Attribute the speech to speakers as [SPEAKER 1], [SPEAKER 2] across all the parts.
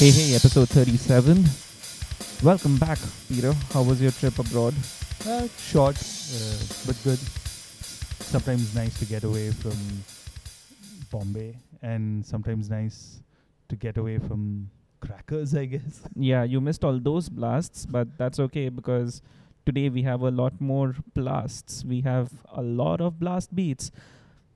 [SPEAKER 1] Hey, hey, episode 37. Welcome back, Peter. How was your trip abroad?
[SPEAKER 2] Uh, short, uh, but good. Sometimes nice to get away from Bombay, and sometimes nice to get away from crackers, I guess.
[SPEAKER 1] Yeah, you missed all those blasts, but that's okay because today we have a lot more blasts. We have a lot of blast beats.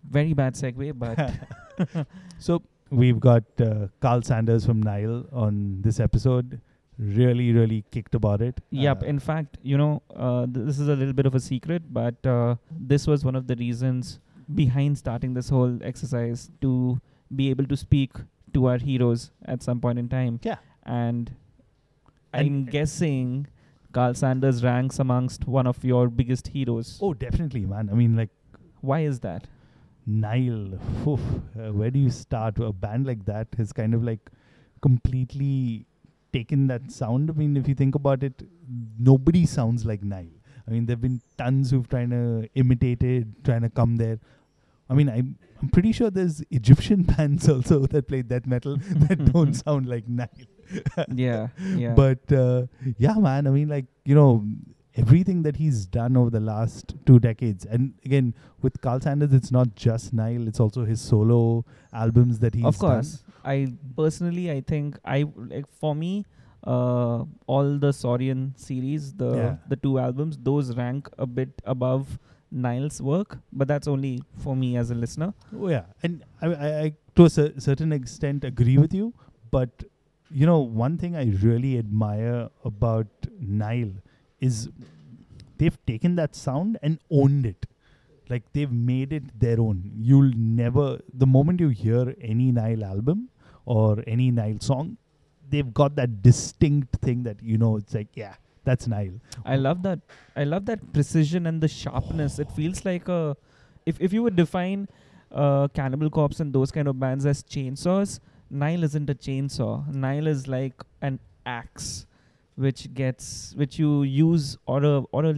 [SPEAKER 1] Very bad segue, but
[SPEAKER 2] so we've got uh, Karl Sanders from Nile on this episode. Really, really kicked about it.
[SPEAKER 1] Yep.
[SPEAKER 2] Uh,
[SPEAKER 1] In fact, you know, uh, th- this is a little bit of a secret, but uh, this was one of the reasons behind starting this whole exercise to be able to speak to our heroes at some point in time.
[SPEAKER 2] Yeah.
[SPEAKER 1] And,
[SPEAKER 2] And-
[SPEAKER 1] I'm guessing Karl Sanders ranks amongst one of your biggest heroes.
[SPEAKER 2] oh, definitely, man. I mean, like
[SPEAKER 1] Why is that?
[SPEAKER 2] Nile. Oof, uh, where do you start? A band like that has kind of like completely taken that sound. I mean, if you think about it, nobody sounds like Nile. I mean, there've been tons who've trying to imitate it, trying to come there. I mean, I'm I'm pretty sure there's Egyptian bands also that play death metal that don't sound like Nile.
[SPEAKER 1] yeah, yeah.
[SPEAKER 2] But uh, yeah, man. I mean, like you know, everything that he's done over the last two decades, and again with Karl Sanders, it's not just Nile; it's also his solo albums that he's
[SPEAKER 1] of course, I personally, I think I like for me, uh, all the Saurian series, the
[SPEAKER 2] Yeah.
[SPEAKER 1] the two albums, those rank a bit above Nile's work, but that's only for me as a listener.
[SPEAKER 2] Oh yeah, and I, I, I to a cer- certain extent agree with you, but you know, one thing I really admire about Nile is they've taken that sound and owned it. Like they've made it their own. You'll never, the moment you hear any Nile album or any Nile song, they've got that distinct thing that you know. It's like, yeah, that's Nile.
[SPEAKER 1] I love that. I love that precision and the sharpness. It feels like a, if if you would define, uh, Cannibal Corpse and those kind of bands as chainsaws, Nile isn't a chainsaw. Nile is like an axe, which gets which you use or a or a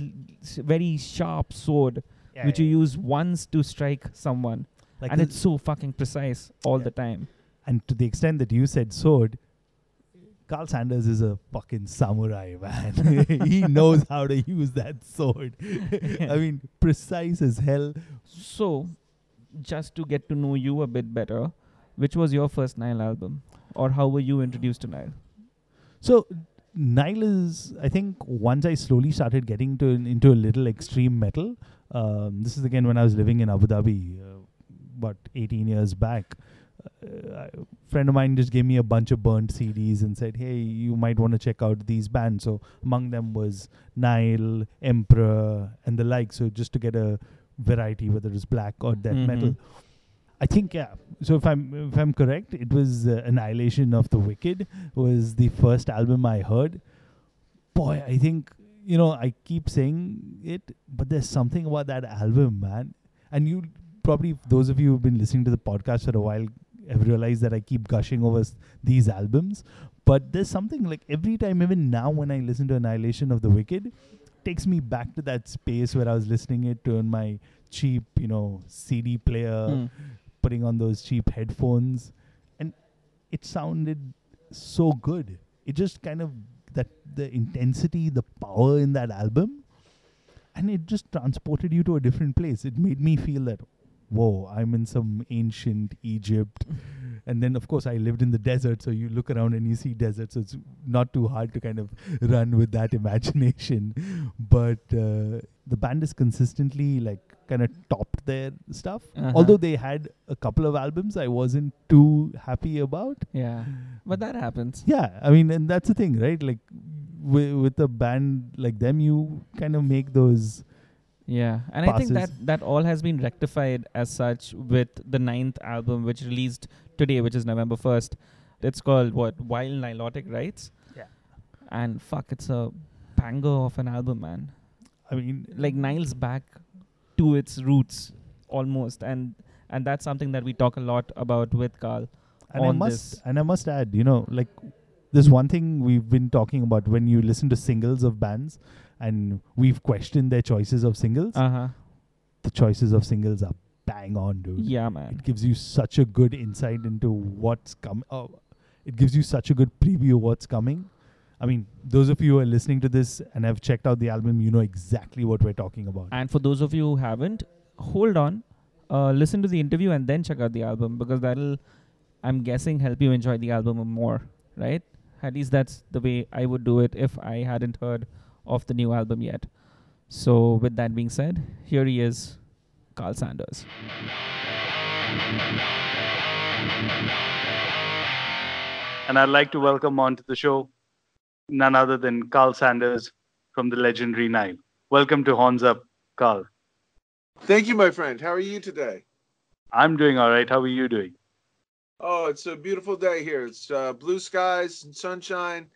[SPEAKER 1] very sharp sword, which you use once to strike someone,
[SPEAKER 2] like
[SPEAKER 1] and it's so fucking precise all
[SPEAKER 2] Yeah.
[SPEAKER 1] the time.
[SPEAKER 2] and to the extent that you said sword, Karl Sanders is a fucking samurai, man. he knows how to use that sword. I mean, precise as hell.
[SPEAKER 1] So, just to get to know you a bit better, which was your first Nile album, or how were you introduced to Nile?
[SPEAKER 2] So Nile is, I think, once I slowly started getting to into a little extreme metal. Um, this is again when I was living in Abu Dhabi, uh, about 18 years back. Uh, a friend of mine just gave me a bunch of burnt CDs and said, "Hey, you might want to check out these bands." So among them was Nile, Emperor, and the like. So just to get a variety, whether it's black or death metal. I think yeah. So if I'm if I'm correct, it was uh, Annihilation of the Wicked was the first album I heard. Boy, I think you know I keep saying it, but there's something about that album, man. And you probably those of you who've been listening to the podcast for a while have realized that I keep gushing over s- these albums. But there's something like every time, even now, when I listen to Annihilation of the Wicked, takes me back to that space where I was listening it to on my cheap, you know, CD player
[SPEAKER 1] Hmm.
[SPEAKER 2] Putting on those cheap headphones. And it sounded so good. It just kind of that the intensity the power in that album and it just transported you to a different place. It made me feel that whoa i'm in some ancient egypt. And then of course i lived in the desert so you look around and you see desert so it's not too hard to kind of run with that imagination. But uh, the band is consistently like kind of topped their stuff
[SPEAKER 1] Uh-huh.
[SPEAKER 2] although they had a couple of albums i wasn't too happy about
[SPEAKER 1] Yeah, but that happens.
[SPEAKER 2] yeah i mean and that's the thing right like wi- with a band like them you kind of make those
[SPEAKER 1] Yeah, and I think that that all has been rectified as such with the ninth album, which released today, which is November first. It's called what Vile Nilotic Rites.
[SPEAKER 2] Yeah.
[SPEAKER 1] And fuck, it's a banger of an album, man.
[SPEAKER 2] i mean
[SPEAKER 1] like Nile's back to its roots almost and and that's something that we talk a lot about with Karl.
[SPEAKER 2] and i must
[SPEAKER 1] this.
[SPEAKER 2] and i must add you know like there's one thing we've been talking about when you listen to singles of bands and we've questioned their choices of singles
[SPEAKER 1] Uh-huh.
[SPEAKER 2] the choices of singles are bang on dude
[SPEAKER 1] Yeah, man.
[SPEAKER 2] it gives you such a good insight into what's coming oh, it gives you such a good preview of what's coming. I mean, those of you who are listening to this and have checked out the album, you know exactly what we're talking about.
[SPEAKER 1] And for those of you who haven't, hold on, uh, listen to the interview and then check out the album because that'll, I'm guessing, help you enjoy the album more, right? At least that's the way I would do it if I hadn't heard of the new album yet. So, with that being said, here he is, Karl Sanders.
[SPEAKER 3] And I'd like to welcome onto the show none other than Karl Sanders from the legendary Nile. Welcome to Horns Up, Karl.
[SPEAKER 4] Thank you, my friend. How are you today?
[SPEAKER 3] I'm doing all right. How are you doing?
[SPEAKER 4] Oh, it's a beautiful day here. It's uh, blue skies and sunshine,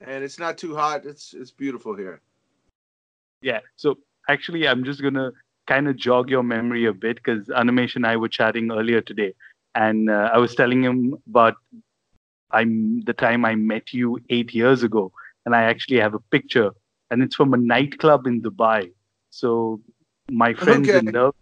[SPEAKER 4] and it's not too hot. It's it's beautiful here.
[SPEAKER 3] Yeah. So actually, I'm just gonna kind of jog your memory a bit because Animesh and I were chatting earlier today, and uh, I was telling him about I'm the time I met you eight years ago, and I actually have a picture, and it's from a nightclub in Dubai. So my friends
[SPEAKER 4] Okay.
[SPEAKER 3] in Nerve,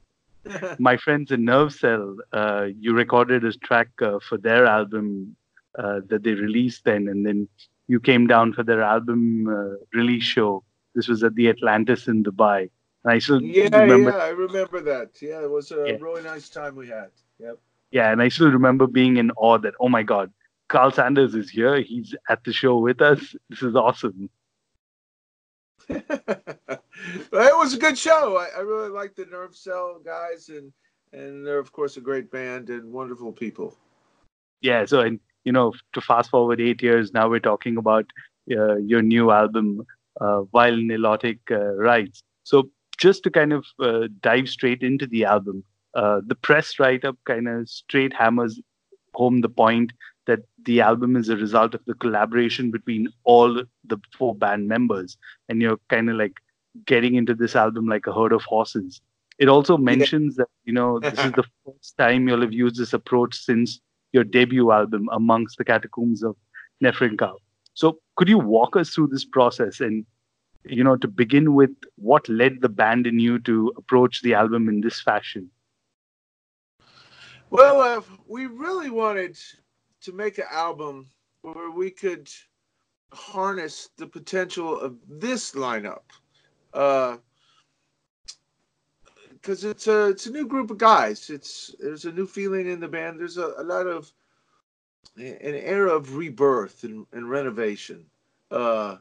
[SPEAKER 3] my friends in Nervecell, uh, you recorded a track uh, for their album uh, that they released then, and then you came down for their album uh, release show. This was at the Atlantis in Dubai. And I still
[SPEAKER 4] yeah,
[SPEAKER 3] remember,
[SPEAKER 4] yeah, I remember that. Yeah, it was a
[SPEAKER 3] Yeah.
[SPEAKER 4] really nice time we had. Yep.
[SPEAKER 3] yeah, and I still remember being in awe that oh my god, Karl Sanders is here. He's at the show with us. This is awesome.
[SPEAKER 4] it was a good show. I, I really liked the Nervecell guys, and and they're of course a great band and wonderful people.
[SPEAKER 3] Yeah, so and you know to fast forward eight years now, we're talking about uh, your new album, uh, Vile Nilotic uh, Rites. So just to kind of uh, dive straight into the album, uh, the press write-up kind of straight hammers home the point that the album is a result of the collaboration between all the four band members, and you're kind of like getting into this album like a herd of horses. It also mentions that you know this is the first time you'll have used this approach since your debut album, Amongst the Catacombs of Nephren-Ka. So, could you walk us through this process and, you know, to begin with, what led the band in you to approach the album in this fashion?
[SPEAKER 4] Well, uh, we really wanted to make an album where we could harness the potential of this lineup. Because it's a it's a new group of guys. It's there's a new feeling in the band. There's a, a lot of an era of rebirth and, and renovation, uh,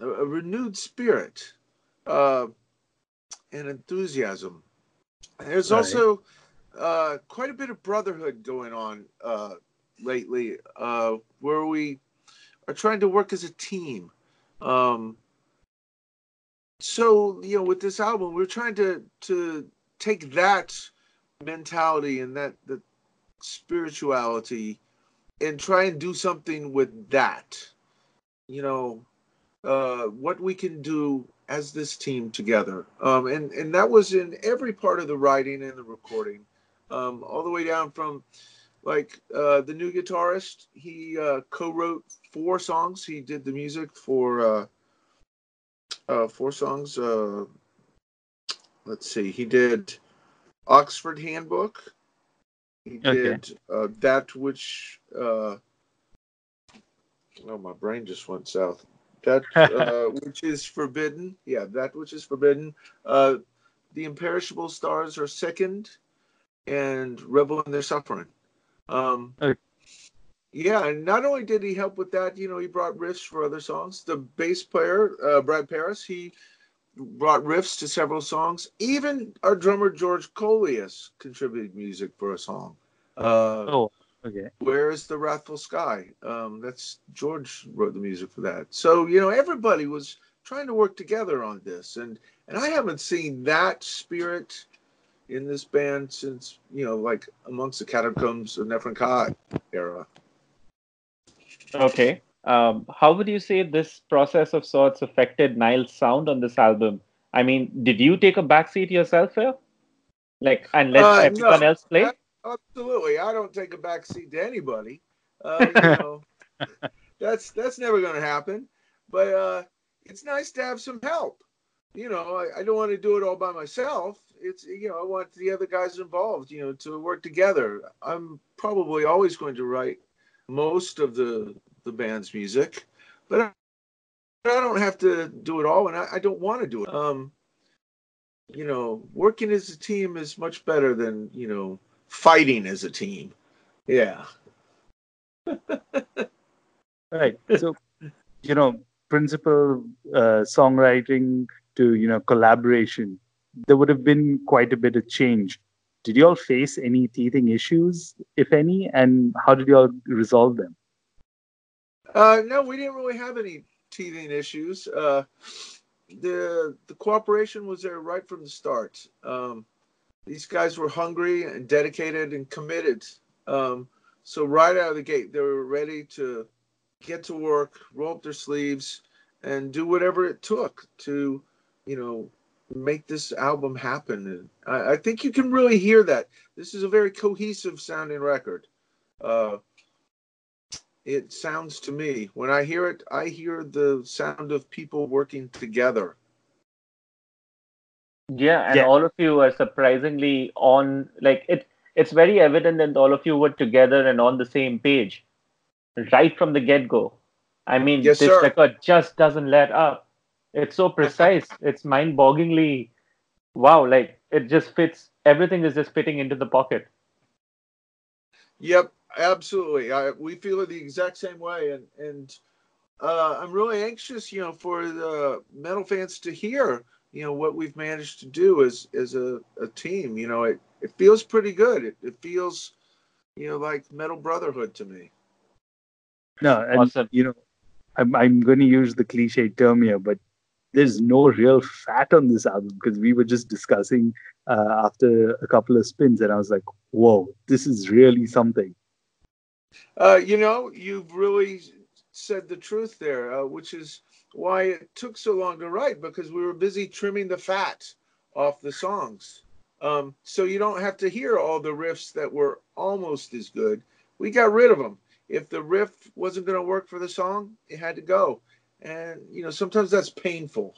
[SPEAKER 4] a, a renewed spirit, uh, and enthusiasm. And there's
[SPEAKER 3] Right.
[SPEAKER 4] also uh, quite a bit of brotherhood going on uh, lately, uh, where we are trying to work as a team. Um, so you know, with this album, we're trying to to take that mentality and that that spirituality and try and do something with that. You know, uh, what we can do as this team together, um, and and that was in every part of the writing and the recording, um, all the way down from like uh, the new guitarist. He uh, co-wrote four songs. He did the music for uh, uh, four songs. Uh, let's see. He did Oxford Handbook. He did uh, that which. Uh, oh, my brain just went south. That uh, which is forbidden. Yeah, that which is forbidden. Uh, the imperishable stars are sickened, and revel in their suffering. Um,
[SPEAKER 3] Okay.
[SPEAKER 4] yeah, and not only did he help with that, you know, he brought riffs for other songs. The bass player, uh, Brad Parris, he brought riffs to several songs. Even our drummer George Kollias contributed music for a song. Uh,
[SPEAKER 3] Oh, okay.
[SPEAKER 4] Where is the Wrathful Sky? Um, that's George wrote the music for that. So you know, everybody was trying to work together on this, and and I haven't seen that spirit in this band since you know, like amongst the catacombs of Nephren-Ka era.
[SPEAKER 5] Okay. Um, how would you say this process of sorts affected Nile's sound on this album? I mean, did you take a backseat yourself here? Like, and let
[SPEAKER 4] Uh,
[SPEAKER 5] everyone
[SPEAKER 4] no.
[SPEAKER 5] else play?
[SPEAKER 4] Uh, Absolutely, I don't take a backseat to anybody. Uh, you know, that's that's never going to happen. But uh, it's nice to have some help. You know, I, I don't want to do it all by myself. It's you know, I want the other guys involved. You know, to work together. I'm probably always going to write most of the the band's music, but I, I don't have to do it all, and I, I don't want to do it. Um, you know, working as a team is much better than you know fighting as a team. Yeah.
[SPEAKER 6] right. So, you know, principal uh, songwriting to you know collaboration, there would have been quite a bit of change. Did you all face any teething issues, if any, and how did you all resolve them?
[SPEAKER 4] Uh, no, we didn't really have any teething issues. Uh, the the cooperation was there right from the start. Um, these guys were hungry and dedicated and committed. Um, so right out of the gate, they were ready to get to work, roll up their sleeves, and do whatever it took to, you know, make this album happen. And I, I think you can really hear that. This is a very cohesive sounding record. Uh, it sounds to me when I hear it, I hear the sound of people working together.
[SPEAKER 5] Yeah, and
[SPEAKER 6] Yeah.
[SPEAKER 5] all of you are surprisingly on like it it's very evident that all of you were together and on the same page right from the get-go. I mean,
[SPEAKER 4] Yes,
[SPEAKER 5] this
[SPEAKER 4] sir.
[SPEAKER 5] record just doesn't let up. It's so precise. it's mind-bogglingly wow, like it just fits everything is just fitting into the pocket.
[SPEAKER 4] Yep, absolutely. I, we feel it the exact same way, and and uh, I'm really anxious, you know, for the metal fans to hear, you know, what we've managed to do as as a, a team. You know, it it feels pretty good. It, it feels, you know, like metal brotherhood to me.
[SPEAKER 6] No, and
[SPEAKER 5] Awesome.
[SPEAKER 6] you know, I'm I'm going to use the cliche term here, but there's no real fat on this album because we were just discussing uh, after a couple of spins, and I was like, "Whoa, this is really something."
[SPEAKER 4] Uh, you know, you've really said the truth there, uh, which is why it took so long to write because we were busy trimming the fat off the songs. Um, so you don't have to hear all the riffs that were almost as good. We got rid of them. If the riff wasn't going to work for the song, it had to go. And you know, sometimes that's painful.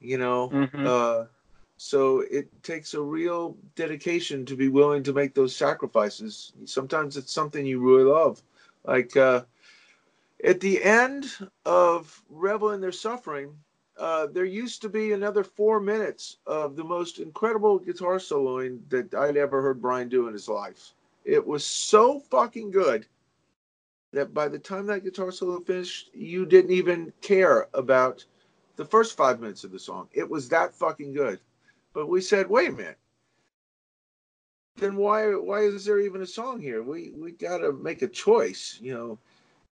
[SPEAKER 4] You know,
[SPEAKER 5] Mhm.
[SPEAKER 4] uh, so it takes a real dedication to be willing to make those sacrifices. Sometimes it's something you really love. Like uh, at the end of Revel in Their Suffering, uh, there used to be another four minutes of the most incredible guitar soloing that I'd ever heard Brian do in his life. It was so fucking good that by the time that guitar solo finished, you didn't even care about the first five minutes of the song. It was that fucking good. But we said, wait a minute. Then why why is there even a song here? We we gotta make a choice. You know,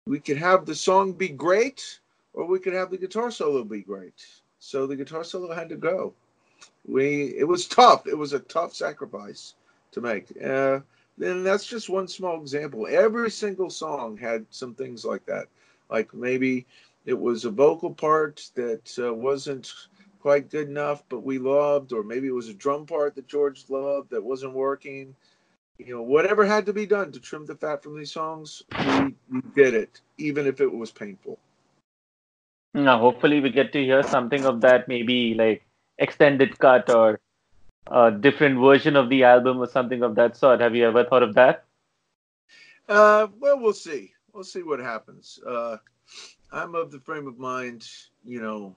[SPEAKER 4] we could have the song be great, or we could have the guitar solo be great. So the guitar solo had to go. We it was tough. It was a tough sacrifice to make. Uh, then that's just one small example. Every single song had some things like that. Like maybe it was a vocal part that uh, wasn't quite good enough, but we loved, or maybe it was a drum part that George loved that wasn't working. You know, whatever had to be done to trim the fat from these songs, we, we did it, even if it was painful.
[SPEAKER 5] Now, hopefully, we get to hear something of that, maybe like extended cut or a different version of the album or something of that sort. Have you ever thought of that?
[SPEAKER 4] Uh, well, we'll see. We'll see what happens. Uh, I'm of the frame of mind, you know,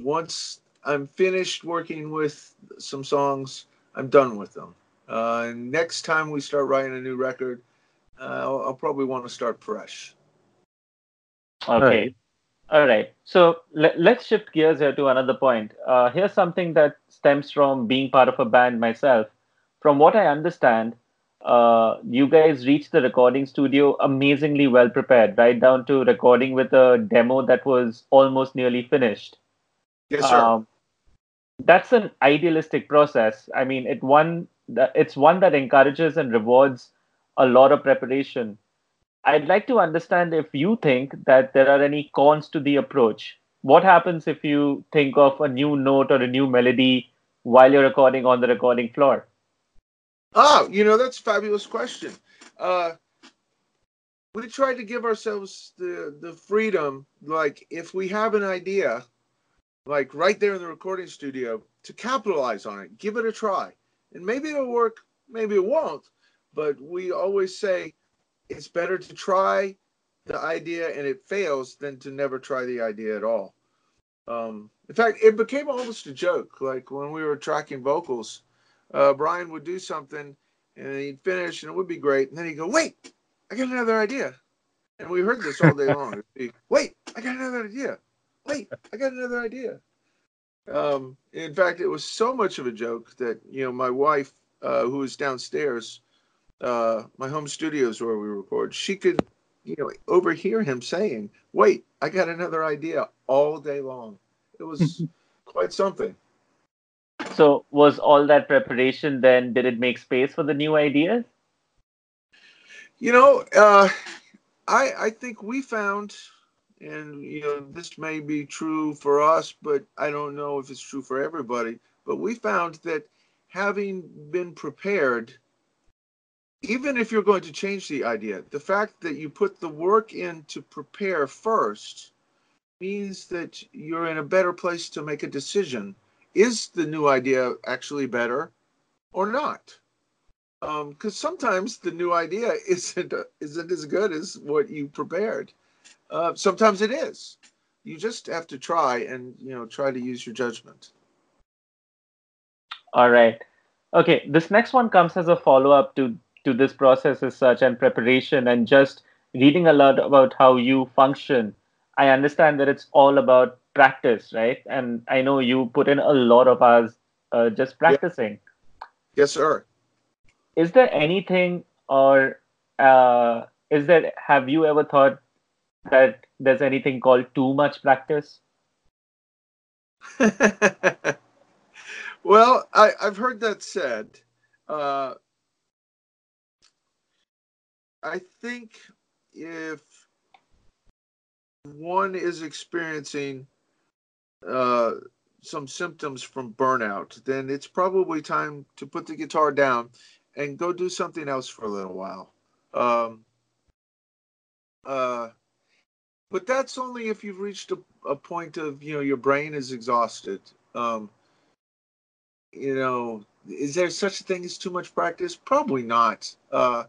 [SPEAKER 4] once I'm finished working with some songs, I'm done with them. Uh, next time we start writing a new record, uh, I'll, I'll probably want to start fresh.
[SPEAKER 5] Okay.
[SPEAKER 6] Right.
[SPEAKER 5] All right. So let, let's shift gears here to another point. Uh, here's something that stems from being part of a band myself. From what I understand, uh, you guys reached the recording studio amazingly well prepared, right down to recording with a demo that was almost nearly finished.
[SPEAKER 4] Yes, sir.
[SPEAKER 5] Um, that's an idealistic process. I mean, it one it's one that encourages and rewards a lot of preparation. I'd like to understand if you think that there are any cons to the approach. What happens if you think of a new note or a new melody while you're recording on the recording floor?
[SPEAKER 4] Oh, you know, that's a fabulous question. Uh, we try to give ourselves the, the freedom, like, if we have an idea, like right there in the recording studio, to capitalize on it, give it a try. And maybe it'll work, maybe it won't. But we always say, it's better to try the idea and it fails than to never try the idea at all. Um, in fact, it became almost a joke. Like when we were tracking vocals, uh, Brian would do something and he'd finish and it would be great. And then he'd go, Wait, I got another idea. And we heard this all day long. Be, Wait, I got another idea. Wait, I got another idea. Um, in fact, it was so much of a joke that, you know, my wife, uh, who was downstairs, uh, my home studios where we record, she could, you know, overhear him saying, Wait, I got another idea all day long. It was quite something.
[SPEAKER 5] So, was all that preparation then, did it make space for the new ideas?
[SPEAKER 4] You know, uh, I, I think we found, and, you know, this may be true for us, but I don't know if it's true for everybody, but we found that having been prepared, even if you're going to change the idea, the fact that you put the work in to prepare first means that you're in a better place to make a decision. Is the new idea actually better or not? Because um, sometimes the new idea isn't isn't as good as what you prepared. Uh, sometimes it is. You just have to try and you know try to use your judgment.
[SPEAKER 5] All right. Okay. This next one comes as a follow up to to this process as such and preparation and just reading a lot about how you function i understand that it's all about practice right? And i know you put in a lot of hours uh, just practicing.
[SPEAKER 4] Yes sir.
[SPEAKER 5] Is there anything or uh, is there have you ever thought that there's anything called too much practice?
[SPEAKER 4] Well I, i've heard that said uh, I think if one is experiencing uh, some symptoms from burnout, then it's probably time to put the guitar down and go do something else for a little while. Um, uh, but that's only if you've reached a, a, point of you know your brain is exhausted. Um, you know, is there such a thing as too much practice? Probably not. Uh,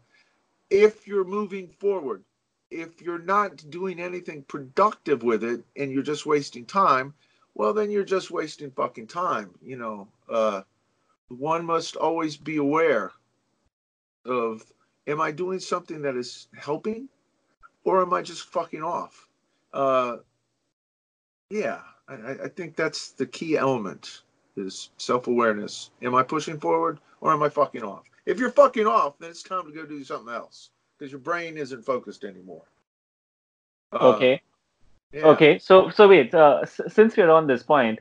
[SPEAKER 4] if you're moving forward. If you're not doing anything productive with it and you're just wasting time, well, then you're just wasting fucking time. You know, uh, one must always be aware of am I doing something that is helping or am I just fucking off? Uh, yeah, I, I think that's the key element is self awareness. Am I pushing forward or am I fucking off? If you're fucking off, then it's time to go do something else because your brain isn't focused anymore.
[SPEAKER 5] Uh, okay. Yeah. Okay. So so wait. Uh, s- since we're on this point,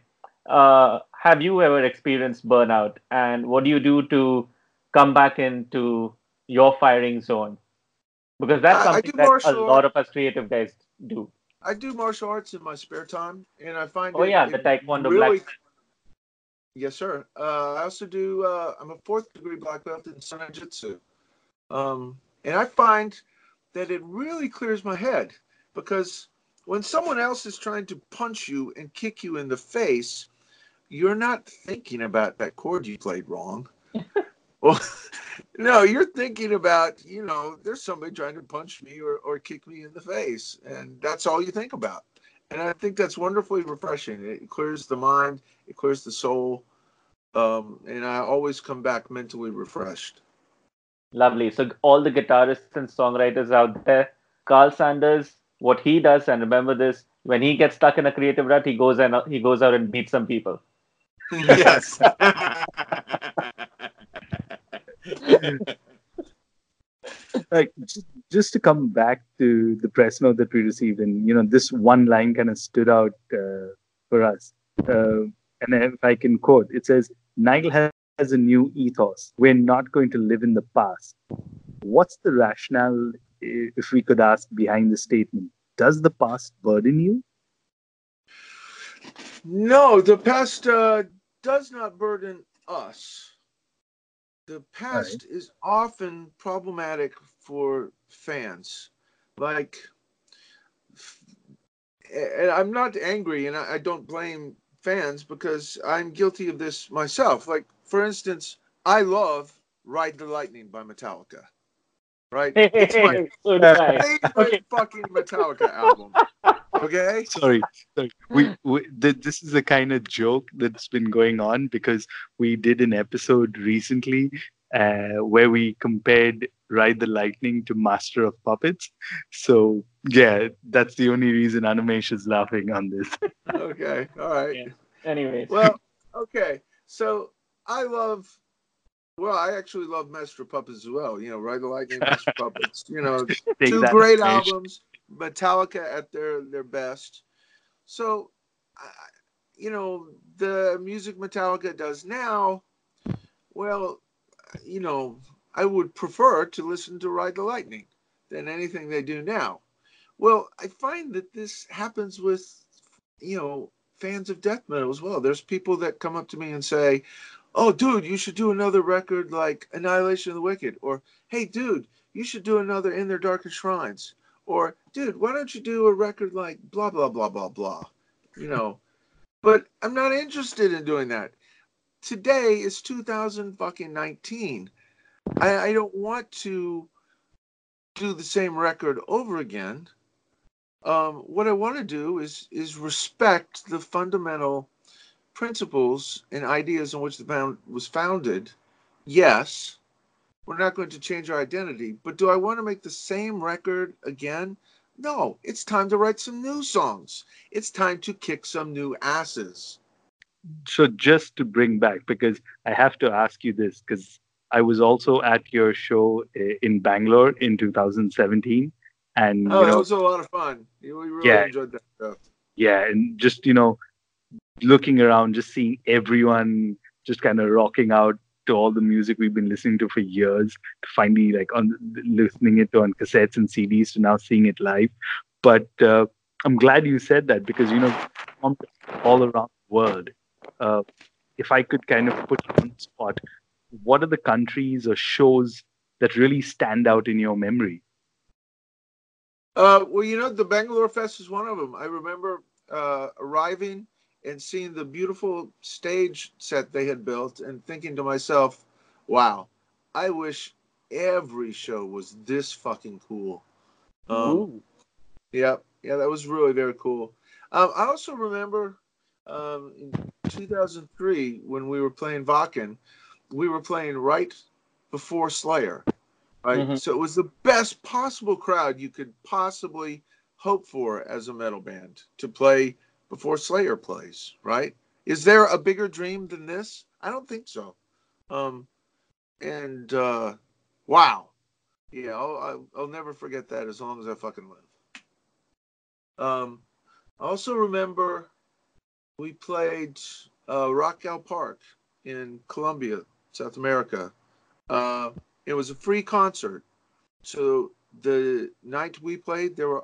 [SPEAKER 5] uh, have you ever experienced burnout, and what do you do to come back into your firing zone? Because that's something that a lot of us creative guys do.
[SPEAKER 4] I do martial arts in my spare time, and I find.
[SPEAKER 5] Oh yeah, the Taekwondo
[SPEAKER 4] really, black. Yes, sir. Uh, I also do. Uh, I'm a fourth degree black belt in Sun Jitsu, um, and I find that it really clears my head because when someone else is trying to punch you and kick you in the face, you're not thinking about that chord you played wrong. well, no, you're thinking about, you know, there's somebody trying to punch me or, or kick me in the face. And that's all you think about. And I think that's wonderfully refreshing. It clears the mind, it clears the soul. Um, and I always come back mentally refreshed.
[SPEAKER 5] Lovely. So all the guitarists and songwriters out there, Karl Sanders, what he does, and remember this: when he gets stuck in a creative rut, he goes and he goes out and meets some people.
[SPEAKER 4] yes.
[SPEAKER 3] like just to come back to the press note that we received, and you know, this one line kind of stood out uh, for us. Uh, and if I can quote, it says, "Nile has." a new ethos. We're not going to live in the past. What's the rationale, if we could ask, behind the statement? Does the past burden you?
[SPEAKER 4] No, the past uh, does not burden us. The past right. is often problematic for fans. Like, and I'm not angry, and I don't blame fans because I'm guilty of this myself. Like, for instance, I love Ride the Lightning by Metallica. Right? It's my
[SPEAKER 5] so
[SPEAKER 4] favorite
[SPEAKER 5] Okay.
[SPEAKER 4] fucking Metallica album. Okay?
[SPEAKER 3] sorry, sorry. We, we th- this is the kind of joke that's been going on because we did an episode recently uh, where we compared Ride the Lightning to Master of Puppets. So yeah, that's the only reason Animesh is laughing on this.
[SPEAKER 4] Okay. All right.
[SPEAKER 5] Yeah. Anyways.
[SPEAKER 4] Well, okay. So I love. Well, I actually love Master Puppets as well. You know, Ride the Lightning, Master Puppets. You know, two great albums. Metallica at their their best. So, I, you know, the music Metallica does now. Well, you know, I would prefer to listen to Ride the Lightning than anything they do now. Well, I find that this happens with, you know, fans of death metal as well. There's people that come up to me and say, "Oh, dude, you should do another record like Annihilation of the Wicked," or "Hey, dude, you should do another In Their Darkest Shrines," or "Dude, why don't you do a record like blah blah blah blah blah?" You know, but I'm not interested in doing that. Today is 2000 fucking 19. I, I don't want to do the same record over again. Um, what I want to do is is respect the fundamental principles and ideas on which the band was founded. Yes, we're not going to change our identity, but do I want to make the same record again? No, it's time to write some new songs. It's time to kick some new asses.
[SPEAKER 3] so just to bring back because i have to ask you this because i was also at your show uh, in bangalore in 2017 and
[SPEAKER 4] Oh,
[SPEAKER 3] you know
[SPEAKER 4] was a lot of fun. We really
[SPEAKER 3] Yeah.
[SPEAKER 4] enjoyed that stuff.
[SPEAKER 3] yeah and just you know looking around just seeing everyone just kind of rocking out to all the music we've been listening to for years to finally like on listening it on cassettes and cds to now seeing it live but uh, i'm glad you said that because you know all around the world uh, if i could kind of put on the spot what are the countries or shows that really stand out in your memory
[SPEAKER 4] Uh, well, you know, the Bangalore Fest is one of them. I remember uh, arriving and seeing the beautiful stage set they had built and thinking to myself, wow, I wish every show was this fucking cool. Um,
[SPEAKER 5] Ooh.
[SPEAKER 4] yeah, yeah, that was really very cool. Um, I also remember um, in 2003 when we were playing Wacken, we were playing right before Slayer, right?
[SPEAKER 5] Mhm.
[SPEAKER 4] So it was the best possible crowd you could possibly hope for as a metal band to play before Slayer plays, right? Is there a bigger dream than this? I don't think so. Um, and uh, wow, yeah, I'll, I'll, never forget that as long as I fucking live. Um, I also remember we played uh, Rock al Parque in Colombia, South America. Uh, it was a free concert. So the night we played, there were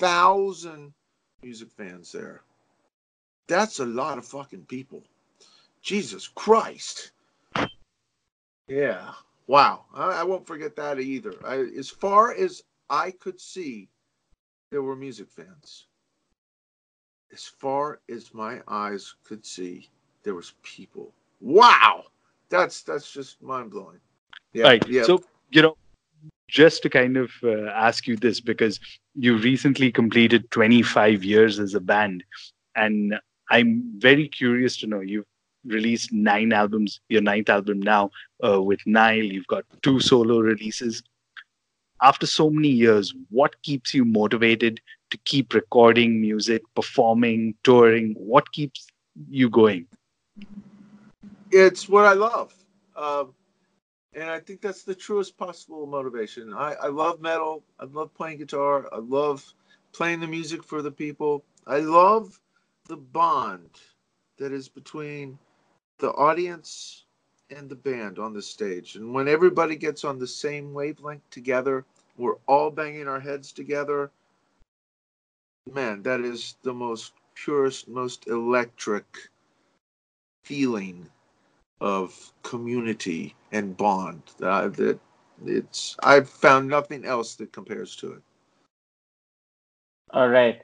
[SPEAKER 4] 125,000 music fans there. That's a lot of fucking people. Jesus Christ. Yeah. Wow. I, I won't forget that either. I, as far as I could see, there were music fans. As far as my eyes could see, there was people. Wow. That's that's just mind blowing. Yeah.
[SPEAKER 3] right
[SPEAKER 4] Yeah.
[SPEAKER 3] so you know just to kind of uh, ask you this because you recently completed 25 years as a band and i'm very curious to know you've released nine albums your ninth album now uh, with nile you've got two solo releases. After so many years what keeps you motivated to keep recording music performing touring? What keeps you going?
[SPEAKER 4] It's what I love. Um, and I think that's the truest possible motivation. I, I love metal. I love playing guitar. I love playing the music for the people. I love the bond that is between the audience and the band on the stage. And when everybody gets on the same wavelength together, we're all banging our heads together. Man, that is the most purest, most electric feeling of community and bond that it's I've found nothing else that compares to it.
[SPEAKER 5] All right.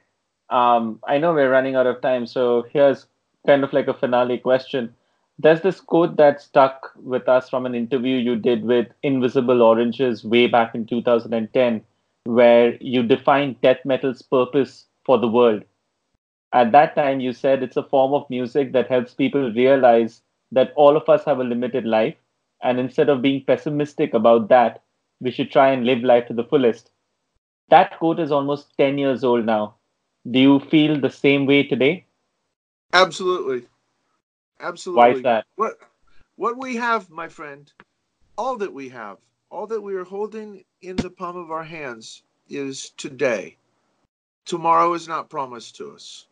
[SPEAKER 5] Um, I know we're running out of time, so here's kind of like a finale question. there's this quote that stuck with us from an interview you did with Invisible Oranges way back in 2010, where you defined death metal's purpose for the world. At that time, you said it's a form of music that helps people realize that all of us have a limited life, and instead of being pessimistic about that, we should try and live life to the fullest. That quote is almost 10 years old now. Do you feel the same way today?
[SPEAKER 4] Absolutely. Absolutely.
[SPEAKER 5] Why is that?
[SPEAKER 4] What what we have, my friend, all that we have, all that we are holding in the palm of our hands is today. Tomorrow is not promised to us.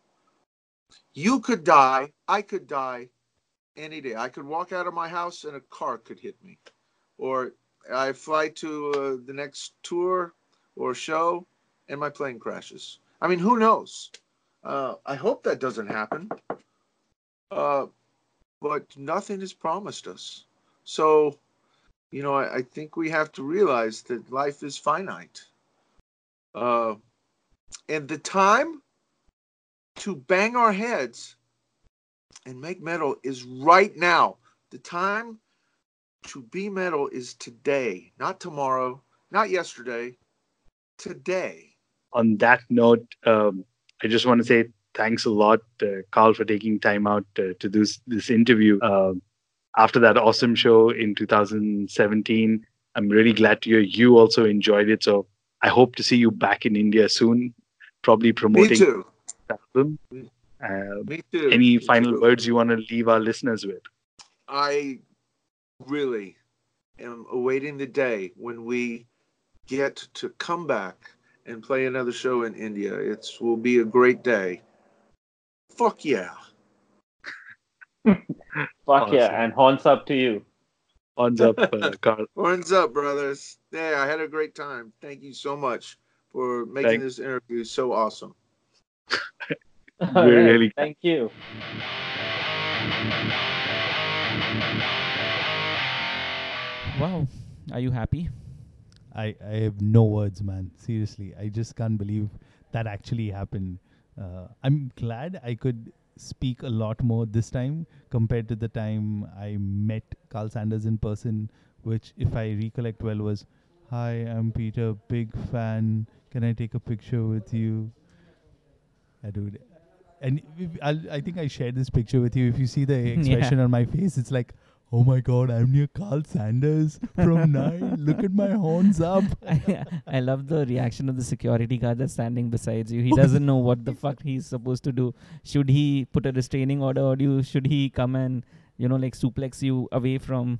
[SPEAKER 4] You could die, I could die any day. I could walk out of my house and a car could hit me. Or I fly to uh, the next tour or show and my plane crashes. I mean, who knows? Uh, I hope that doesn't happen. Uh, but nothing is promised us. So, you know, I, I think we have to realize that life is finite. Uh, and the time to bang our heads and make metal is right now. The time to be metal is today, not tomorrow, not yesterday, today.
[SPEAKER 3] On that note, um, I just want to say thanks a lot, uh, Karl, for taking time out uh, to do this, this interview. Uh, after that awesome show in 2017, I'm really glad to hear you also enjoyed it. So I hope to see you back in India soon, probably promoting.
[SPEAKER 4] Me
[SPEAKER 3] too. album. Uh,
[SPEAKER 4] Me too.
[SPEAKER 3] any
[SPEAKER 4] Me
[SPEAKER 3] final
[SPEAKER 4] too.
[SPEAKER 3] words you want to leave our listeners with?
[SPEAKER 4] I really am awaiting the day when we get to come back and play another show in India. It will be a great day. Fuck yeah.
[SPEAKER 5] Fuck
[SPEAKER 3] Awesome.
[SPEAKER 5] yeah, and horns up to you.
[SPEAKER 3] Horns up, uh, Karl.
[SPEAKER 4] Horns up, brothers. Yeah, I had a great time. Thank you so much for making
[SPEAKER 3] Thank-
[SPEAKER 4] this interview so awesome.
[SPEAKER 3] We're really-
[SPEAKER 5] Thank you.
[SPEAKER 1] Wow. Are you happy?
[SPEAKER 2] I, I have no words, man. Seriously, I just can't believe that actually happened. Uh, I'm glad I could speak a lot more this time compared to the time I met Karl Sanders in person, which, if I recollect well, was Hi, I'm Peter, big fan. Can I take a picture with you? I dude. And I'll, I think I shared this picture with you. If you see the expression on my face, it's like, oh my god, I'm near Karl Sanders from Nile. Look at my horns up.
[SPEAKER 1] I, I love the reaction of the security guard that's standing beside you. He oh, doesn't know what the fuck he's supposed to do. Should he put a restraining order or do should he come and you know like suplex you away from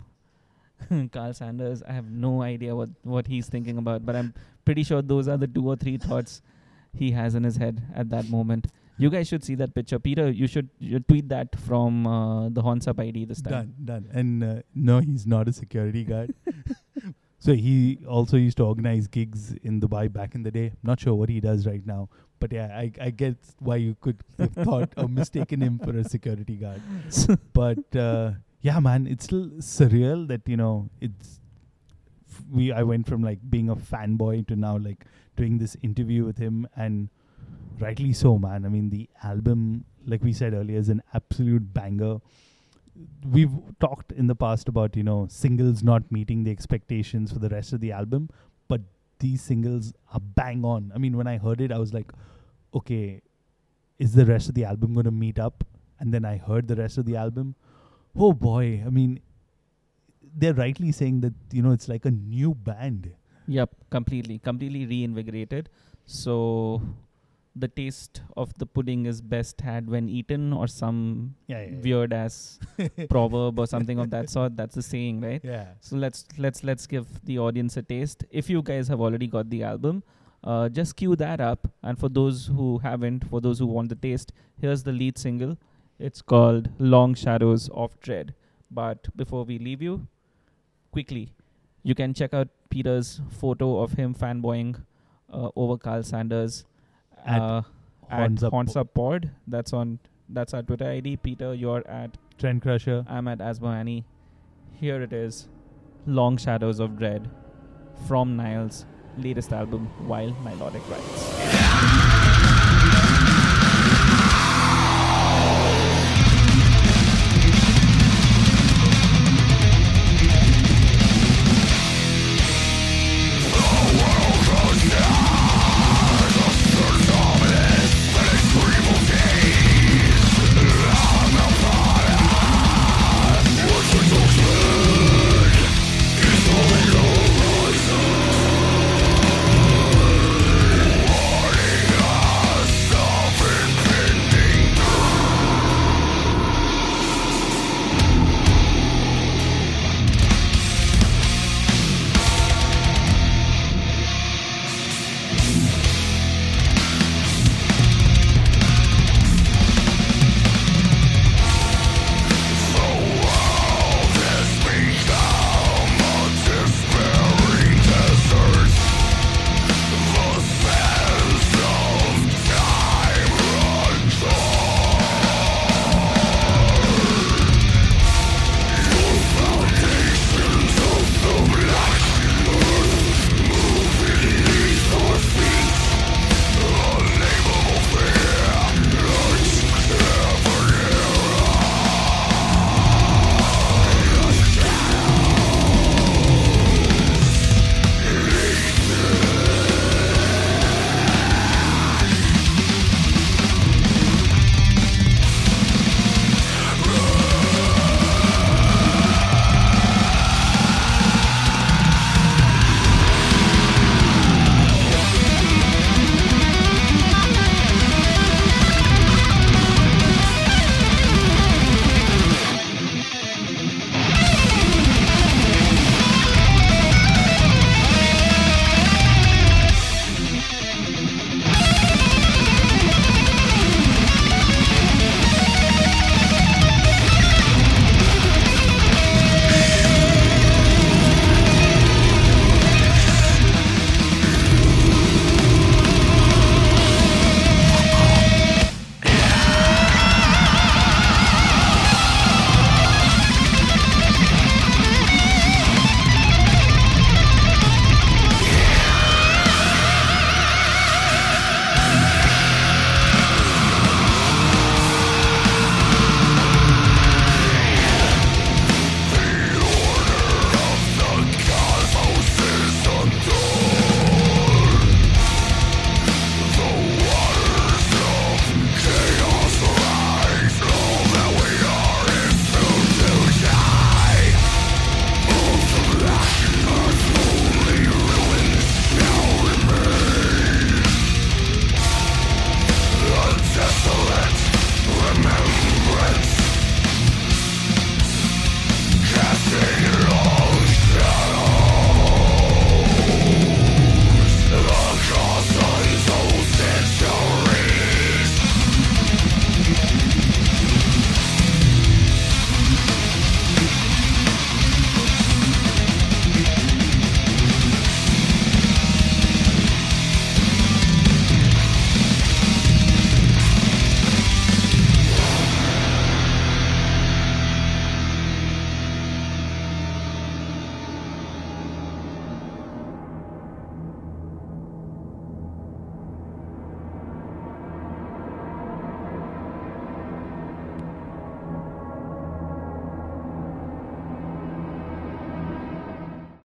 [SPEAKER 1] Karl Sanders? I have no idea what what he's thinking about, but I'm pretty sure those are the two or three thoughts he has in his head at that moment. You guys should see that picture, Peter. You should you tweet that from uh, the Horns Up ID this time.
[SPEAKER 2] Done, done. And uh, no, he's not a security guard. so he also used to organize gigs in Dubai back in the day. Not sure what he does right now, but yeah, I, I get why you could have thought or mistaken him for a security guard. But uh, yeah, man, it's still surreal that you know it's f- we. I went from like being a fanboy to now like doing this interview with him and rightly so man. I mean the album like we said earlier is an absolute banger. We've talked in the past about you know singles not meeting the expectations for the rest of the album but these singles are bang on. I mean when i heard it i was like okay is the rest of the album going to meet up? And then i heard the rest of the album. Oh boy. I mean they're rightly saying that you know it's like a new band.
[SPEAKER 1] Yep, completely, completely reinvigorated. So the taste of the pudding is best had when eaten, or some
[SPEAKER 2] yeah, yeah, yeah.
[SPEAKER 1] weird ass proverb or something of that sort. That's the saying, right?
[SPEAKER 2] yeah
[SPEAKER 1] So let's let's let's give the audience a taste. If you guys have already got the album, uh, just cue that up. And for those who haven't, for those who want the taste, here's the lead single. It's called "Long Shadows of Dread." But before we leave you, quickly, you can check out Peter's photo of him fanboying uh, over Karl Sanders
[SPEAKER 2] At
[SPEAKER 1] uh, at
[SPEAKER 2] Horns Up
[SPEAKER 1] Horns Up Pod. That's on that's our Twitter ID. Peter, you're at
[SPEAKER 2] trend crusher
[SPEAKER 1] I'm at Asmoani. Here it is Long Shadows of Dread from Niles' latest album, Vile Nilotic Rites.